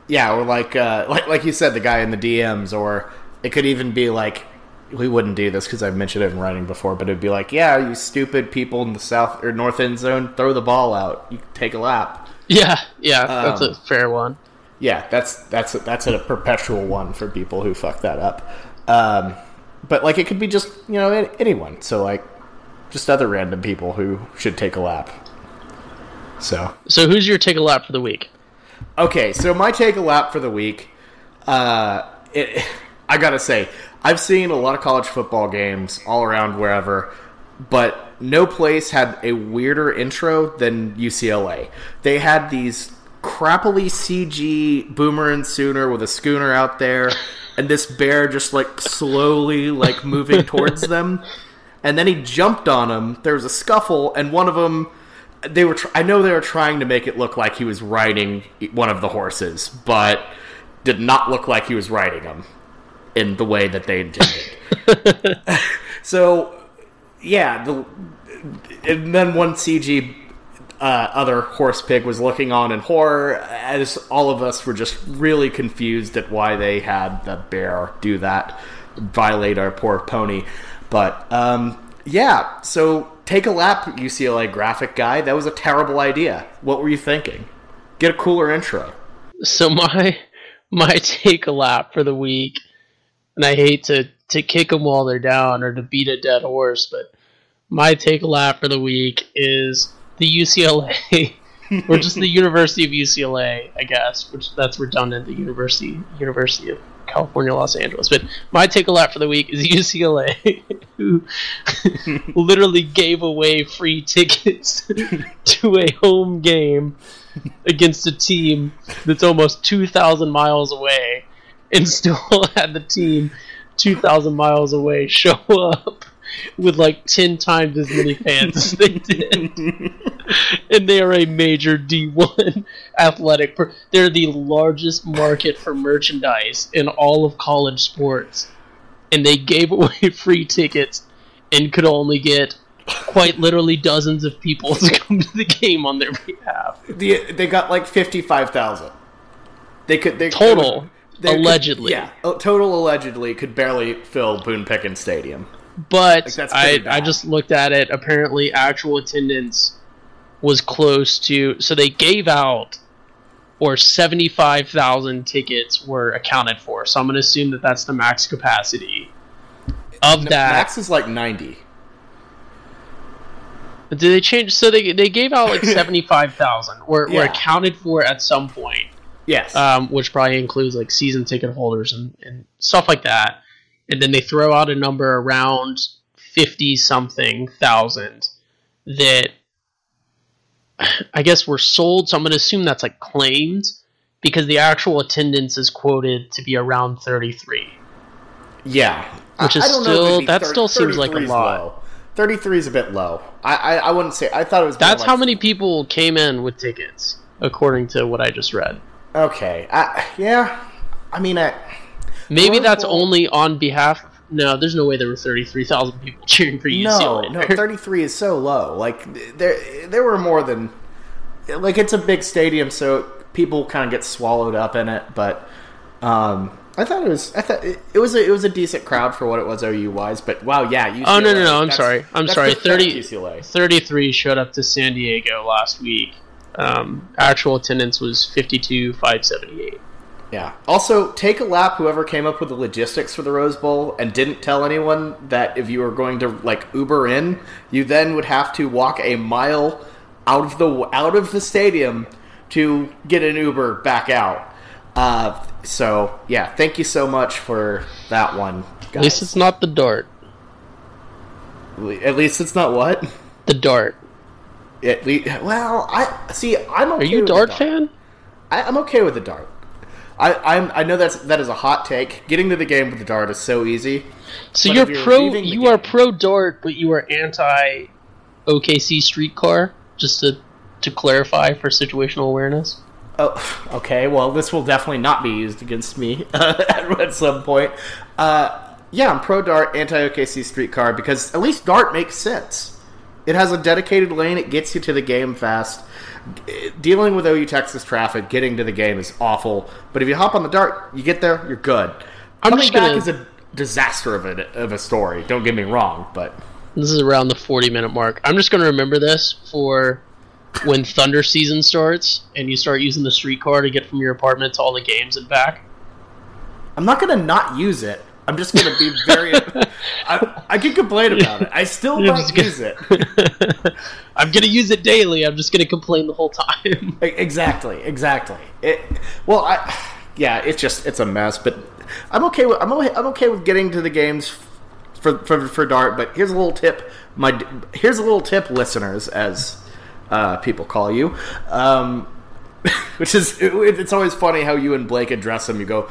yeah, or like uh, like like you said, the guy in the DMs, or it could even be like we wouldn't do this because I've mentioned it in writing before, but it'd be like, yeah, you stupid people in the south or north end zone, throw the ball out. You take a lap. Yeah, yeah, that's Um, a fair one. Yeah, that's that's a, that's a perpetual one for people who fuck that up. Um, but like it could be just you know anyone. So like just other random people who should take a lap. So So who's your take a lap for the week? Okay, so my take a lap for the week. Uh, it, I gotta say, I've seen a lot of college football games all around wherever, but no place had a weirder intro than UCLA. They had these crappily CG Boomer and Sooner with a schooner out there, and this bear just like slowly like moving towards them, and then he jumped on him. There was a scuffle, and one of them they were tr- I know they were trying to make it look like he was riding one of the horses, but did not look like he was riding them in the way that they intended. so, yeah, the and then one CG uh, other horse pig was looking on in horror as all of us were just really confused at why they had the bear do that, violate our poor pony. But um, yeah, so take a lap, UCLA graphic guy. That was a terrible idea. What were you thinking? Get a cooler intro. So my my take a lap for the week, and I hate to to kick them while they're down or to beat a dead horse, but my take a lap for the week is the UCLA or just the University of UCLA, I guess, which that's redundant. The University University of California, Los Angeles. But my take a lap for the week is UCLA, who literally gave away free tickets to a home game against a team that's almost 2,000 miles away and still had the team 2,000 miles away show up with like 10 times as many fans as they did. and they are a major D1 athletic. Per- they're the largest market for merchandise in all of college sports. And they gave away free tickets and could only get quite literally dozens of people to come to the game on their behalf. The, they got like fifty five thousand. They could they Total, could- allegedly. yeah, uh, total allegedly could barely fill Boone Pickens Stadium. But that's I, I just looked at it. Apparently, actual attendance was close to. So they gave out, or 75,000 tickets were accounted for. So I'm going to assume that that's the max capacity. Of that, Max is like ninety. did they change? So they, they gave out like 75,000 were, were accounted for at some point. Yes. um, which probably includes like season ticket holders and, and stuff like that. And then they throw out a number around 50 something thousand that I guess were sold. So I'm going to assume that's like claimed because the actual attendance is quoted to be around 33. yeah. Which is I don't know if still- that thir- still seems like a lot. Low. Thirty-three is a bit low. I, I I wouldn't say. I thought it was. That's like- how many people came in with tickets, according to what I just read. Okay. I, yeah. I mean, I, Maybe that's Bowl- only on behalf. No, there's no way there were 33,000 people cheering for no, UCLA. no. Thirty-three is so low. Like there, there were more than. Like it's a big stadium, so people kind of get swallowed up in it. But um, I thought it was. I thought it, it was. A, it was a decent crowd for what it was OU wise. But wow, yeah. UCLA, Oh no no no! I'm sorry. I'm sorry. 30, UCLA. 33 showed up to San Diego last week. Um, actual attendance was fifty two five seventy eight. Yeah. Also, take a lap. Whoever came up with the logistics for the Rose Bowl and didn't tell anyone that if you were going to like Uber in, you then would have to walk a mile out of the out of the stadium to get an Uber back out. Uh, so yeah, thank you so much for that one. Guys. At least it's not the dart. At least it's not what. The dart. At least, well, I see. I'm okay Are you a with the dart fan? I, I'm okay with the dart. I I'm, I know that's that is a hot take. Getting to the game with the dart is so easy. So you're you're pro. You are pro dart, but you are anti OKC streetcar. Just to to clarify for situational awareness. Oh, okay. Well, this will definitely not be used against me at some point. Uh, yeah, I'm pro Dart, anti OKC streetcar because at least Dart makes sense. It has a dedicated lane. It gets you to the game fast. Dealing with OU Texas traffic, getting to the game is awful. But if you hop on the Dart, you get there, you're good. I'm Coming gonna- is a disaster of a of a story. Don't get me wrong, but This is around the 40 minute mark. I'm just going to remember this for when Thunder season starts and you start using the streetcar to get from your apartment to all the games and back. I'm not gonna not use it. I'm just gonna be very. I, I can complain about it. I still You're might gonna- use it. I'm going to use it daily. I'm just going to complain the whole time. Exactly, exactly. It, well, I, yeah, it's just it's a mess. But I'm okay with I'm okay, I'm okay with getting to the games for, for for Dart. But here's a little tip, my here's a little tip, listeners, as uh, people call you. Um, which is it, it's always funny how you and Blake address them. You go,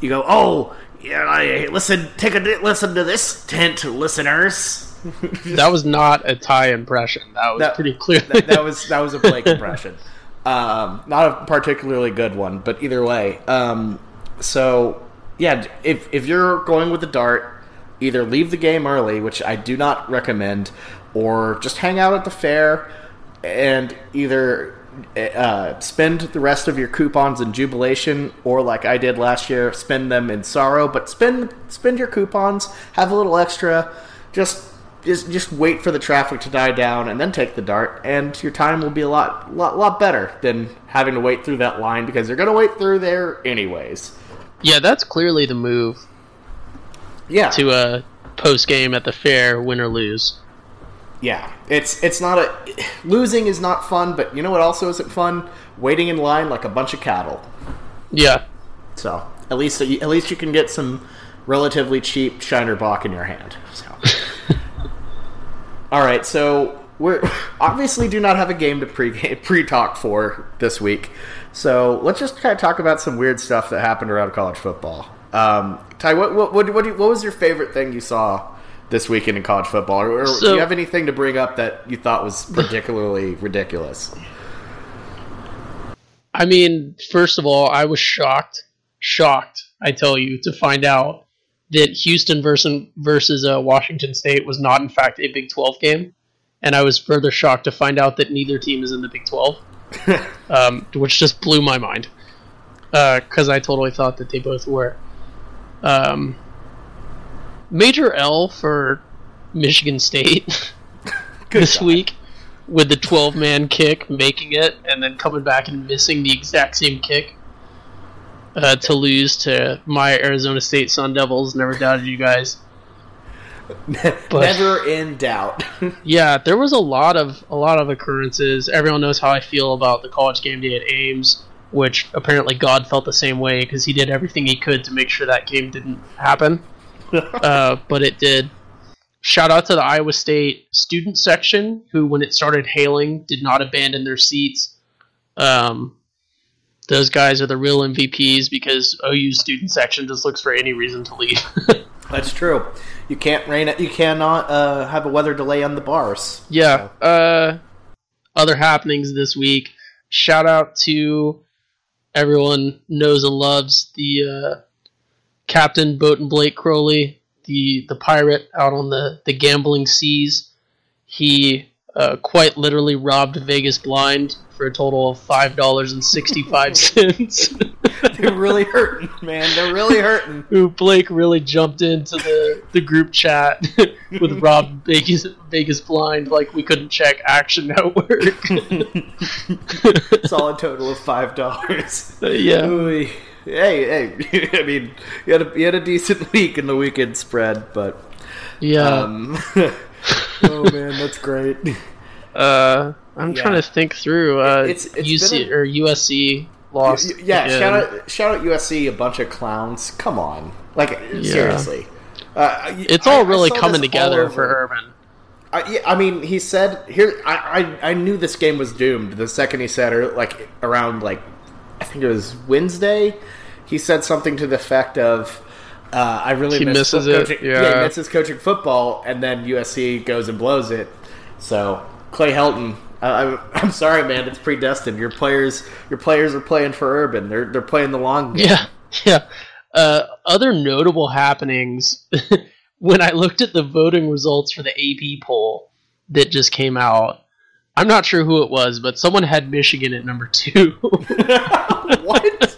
you go, oh, yeah, I, listen, take a listen to this tent, listeners. that was not a Ty impression. That was That- pretty clear. that, that was that was a Blake impression. Um, not a particularly good one, but either way. Um, so yeah, if if you're going with the dart, either leave the game early, which I do not recommend, or just hang out at the fair and either uh, spend the rest of your coupons in jubilation, or like I did last year, spend them in sorrow. But spend spend your coupons, have a little extra, just just just wait for the traffic to die down, and then take the dart, and your time will be a lot lot lot better than having to wait through that line because you're gonna wait through there anyways. yeah, that's clearly the move Yeah, to a post game at the fair, win or lose. Yeah, it's it's not a losing is not fun, but you know what also isn't fun? Waiting in line like a bunch of cattle. Yeah. So at least at least you can get some relatively cheap Shiner Bock in your hand. So. All right, so we're obviously do not have a game to pre pre talk for this week. So let's just kind of talk about some weird stuff that happened around college football. Um, Ty, what what what, what, do you- what was your favorite thing you saw this weekend in college football, or, or do you have anything to bring up that you thought was particularly ridiculous? I mean, first of all, I was shocked, shocked, I tell you, to find out that Houston versus versus uh, Washington State was not in fact a Big 12 game. and I was further shocked to find out that neither team is in the Big 12, um, which just blew my mind because uh, I totally thought that they both were. Um, major L for Michigan State this God. week with the 12 man kick, making it, and then coming back and missing the exact same kick uh, to lose to my Arizona State Sun Devils. Never doubted you guys. But, Never in doubt. yeah, there was a lot of a lot of occurrences. Everyone knows how I feel about the college game day at Ames, which apparently God felt the same way because he did everything he could to make sure that game didn't happen. Uh, but it did. Shout out to the Iowa State student section, who, when it started hailing, did not abandon their seats. Um, those guys are the real MVPs because OU student section just looks for any reason to leave. That's true. You can't rain. You cannot uh, have a weather delay on the bars. Yeah. So. Uh, other happenings this week. Shout out to everyone knows and loves the uh, Captain Boat and Blake Crowley, the the pirate out on the the gambling seas. He uh, quite literally robbed Vegas blind for a total of five dollars and sixty five cents. They're really hurting, man. They're really hurting. Who Blake really jumped into the, the group chat with Rob Vegas Vegas blind like we couldn't check Action Network. Solid total of five dollars. Yeah. Ooh, hey, hey. I mean, you had a you had a decent week in the weekend spread, but yeah. Um, oh man, that's great. Uh, I'm yeah. trying to think through. Uh, it's, it's UC a, or USC lost. yeah, again. shout out shout out USC, a bunch of clowns. Come on, like yeah. seriously. Uh, it's all really coming together for Urban. I, yeah, I mean, he said here. I, I I knew this game was doomed the second he said, or like around like I think it was Wednesday. He said something to the effect of, uh, "I really he miss misses coaching, it. Yeah. yeah, he misses coaching football," and then USC goes and blows it. So Clay Helton. I, I'm sorry, man. It's predestined. Your players, your players are playing for Urban. They're they're playing the long game. Yeah, yeah. Uh, other notable happenings when I looked at the voting results for the AP poll that just came out. I'm not sure who it was, but someone had Michigan at number two. what?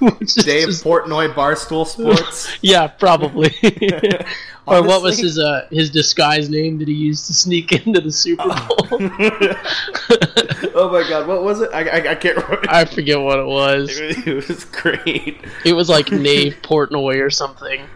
Dave just... Portnoy Barstool Sports. yeah, probably. or what was his uh, his disguise name that he used to sneak into the Super Bowl? oh my god, what was it? I, I, I, can't remember. I forget what it was. It was great. It was like Nave Portnoy or something.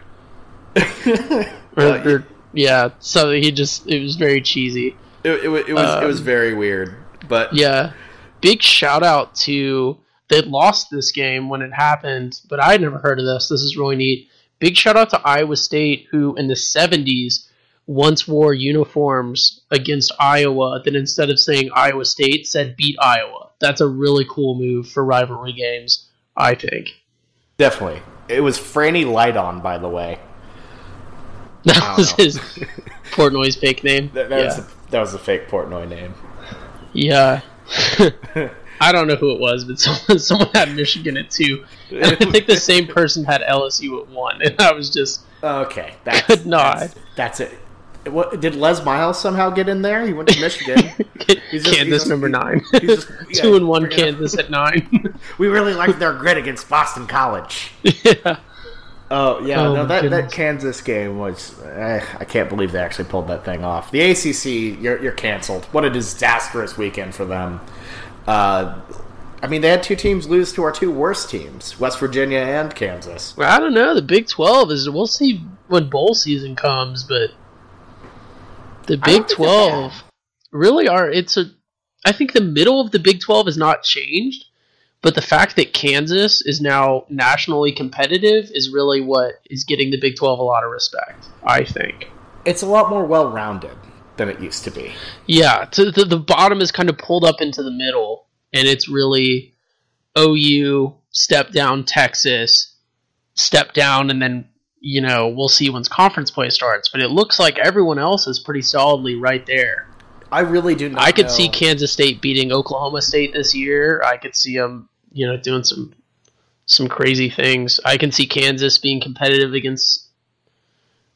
or, or, yeah, so he just it was very cheesy. It, it, it was um, it was very weird, but yeah. Big shout out to they lost this game when it happened, but I had never heard of this. This is really neat. Big shout out to Iowa State, who in the 70s once wore uniforms against Iowa that instead of saying Iowa State said beat Iowa. That's a really cool move for rivalry games, I think. Definitely. It was Franny Lighton, by the way. That was his Portnoy's fake name. That, that yeah. was a, that was a fake Portnoy name. Yeah. I don't know who it was, but someone, someone had Michigan at two. And I think the same person had LSU at one, and I was just okay. That's, could not. That's, that's it. What, did Les Miles somehow get in there? He went to Michigan. He's just, Kansas just, number nine. Just, yeah, Two and one Kansas at nine. we really liked their grit against Boston College. Yeah. Oh yeah, oh, no that, that Kansas game was eh, I can't believe they actually pulled that thing off. The ACC, you're you're canceled. What a disastrous weekend for them. Uh, I mean, they had two teams lose to our two worst teams, West Virginia and Kansas. Well, I don't know. The Big Twelve is. We'll see when bowl season comes, but the Big Twelve really are. It's a. I think the middle of the Big Twelve has not changed, but the fact that Kansas is now nationally competitive is really what is getting the Big Twelve a lot of respect. I think it's a lot more well-rounded than it used to be. Yeah, to, the, the bottom is kind of pulled up into the middle, and it's really OU, step down Texas, step down, and then you know we'll see once conference play starts. But it looks like everyone else is pretty solidly right there. I really do. I could know. see Kansas State beating Oklahoma State this year. I could see them, you know, doing some some crazy things. I can see Kansas being competitive against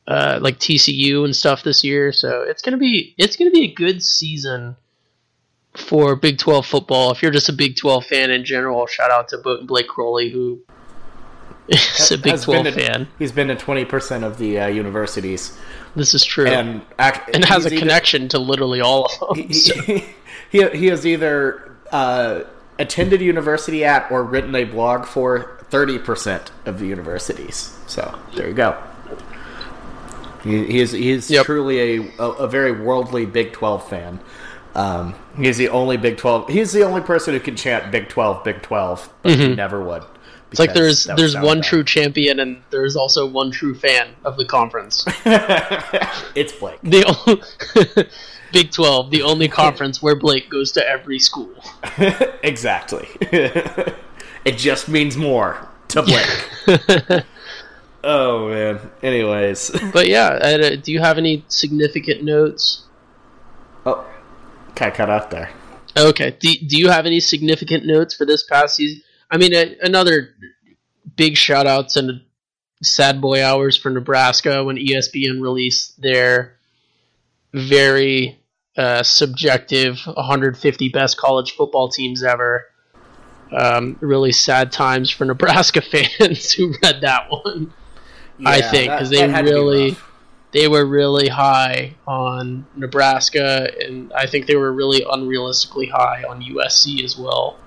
uh, like TCU and stuff this year. So it's gonna be it's gonna be a good season for Big Twelve football. If you're just a Big Twelve fan in general, shout out to Blake Crowley who is a Big Twelve to- fan. He's been to twenty percent of the uh, universities, This is true, and, and has a he's either- connection to literally all of them. He, so- he, he, he has either uh, attended university at or written a blog for thirty percent of the universities. So there you go. He, he is he is Yep. truly a, a a very worldly Big Twelve fan. Um, he's the only Big Twelve. He's the only person who can chant Big Twelve, Big Twelve, but he never would. Mm-hmm. It's like there's there's one bad. true champion and there's also one true fan of the conference. it's Blake. the o- Big Twelve, the only conference where Blake goes to every school. exactly. it just means more to Blake. Oh man. Anyways, But yeah, uh, do you have any significant notes? oh, got cut out there. Okay. Do, do you have any significant notes for this past season? I mean, a, another big shout outs and sad boy hours for Nebraska when ESPN released their very uh, subjective 150 best college football teams ever. Um, really sad times for Nebraska fans who read that one. I think because they be really they were really high on Nebraska, and I think they were really unrealistically high on USC as well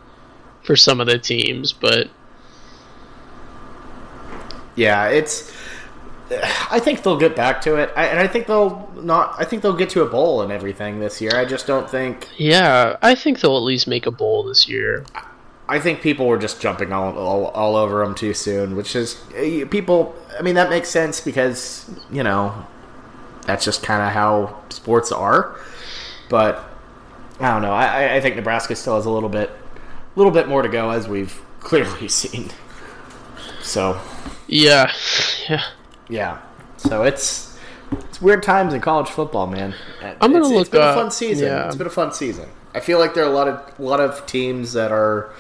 for some of the teams. But Yeah, it's. I think they'll get back to it, I, and I think they'll not. I think they'll get to a bowl and everything this year. I just don't think. yeah, I think they'll at least make a bowl this year. I think people were just jumping all, all, all over them too soon, which is eh, people. I mean, that makes sense because you know that's just kind of how sports are. But I don't know. I, I- think Nebraska still has a little bit, a little bit more to go, as we've clearly seen. So Yeah, yeah. yeah, so it's it's weird times in college football, man. I'm gonna It's- look It's been up- a fun season. yeah. It's been a fun season. I feel like there are a lot of a lot of teams that are.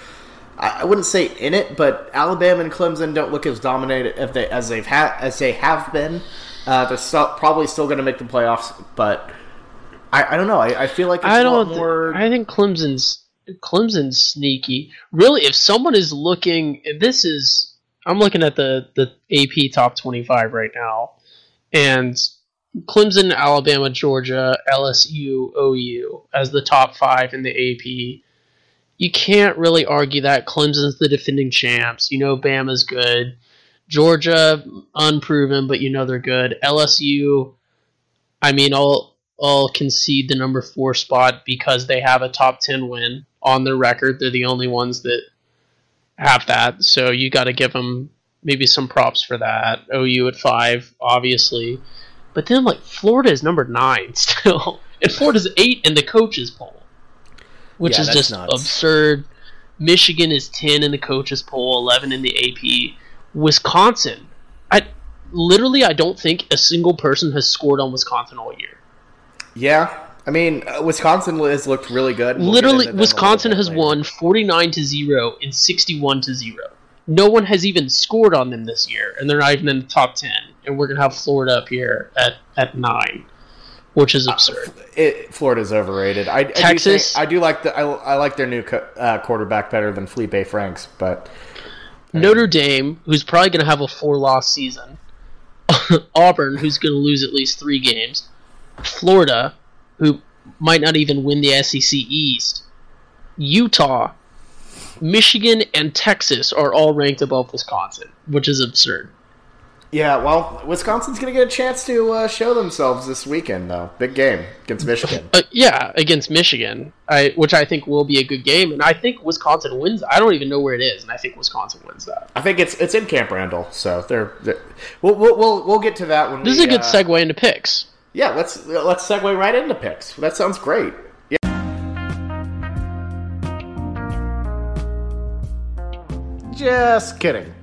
I wouldn't say in it, but Alabama and Clemson don't look as dominated as they as they've had as they have been. Uh, they're still, probably still going to make the playoffs, but I, I don't know. I, I feel like it's I a don't. more. I think Clemson's Clemson's sneaky. Really, if someone is looking, and this is, I'm looking at the the AP top 25 right now, and Clemson, Alabama, Georgia, LSU, OU as the top five in the AP. You can't really argue that Clemson's the defending champs. You know, Bama's good. Georgia, unproven, but you know they're good. LSU, I mean, I'll I'll concede the number four spot because they have a top ten win on their record. They're the only ones that have that, so you got to give them maybe some props for that. OU at five, obviously, but then like Florida is number nine still, and Florida's eight in the coaches poll, which Yeah, is just nuts. absurd. Michigan is ten in the coaches poll, eleven in the AP. Wisconsin, I literally I don't think a single person has scored on Wisconsin all year. yeah, I mean, uh, Wisconsin has looked really good. We'll Literally, into them a little Wisconsin has later. won 49 to 0 and 61 to 0. No one has even scored on them this year, and they're not even in the top 10. And we're going to have Florida up here at, at 9, which is absurd. It, Florida's overrated. I, I Texas? Do think, I do like the. I, I like their new co- uh, quarterback better than Feleipe Franks, but Notre Dame, who's probably going to have a four loss season. Auburn, who's going to lose at least three games. Florida, who might not even win the SEC East. Utah, Michigan, and Texas are all ranked above Wisconsin, which is absurd. Yeah. Well, Wisconsin's going to get a chance to uh, show themselves this weekend, though. Big game against Michigan. Uh, yeah, against Michigan, I, which I think will be a good game, and I think Wisconsin wins. I don't even know where it is, and I think Wisconsin wins that. I think it's it's in Camp Randall, so they're. they're we'll, we'll we'll we'll get to that when This we, is a good uh, segue into picks. Yeah, let's let's segue right into picks. That sounds great. Yeah. Just kidding.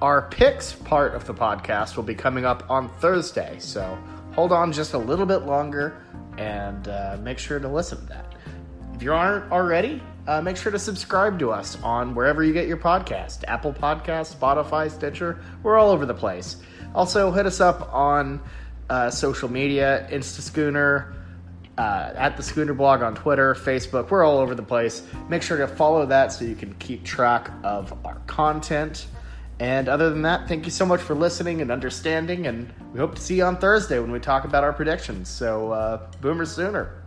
Our picks part of the podcast will be coming up on Thursday, so hold on just a little bit longer and uh, make sure to listen to that. If you aren't already, uh, make sure to subscribe to us on wherever you get your podcast Apple Podcast, Spotify, Stitcher. We're all over the place. Also, hit us up on uh, social media Insta Schooner, uh, at the Schooner blog on Twitter, Facebook. We're all over the place. Make sure to follow that so you can keep track of our content. And other than that, thank you so much for listening and understanding. And we hope to see you on Thursday when we talk about our predictions. So, uh, Boomer Sooner.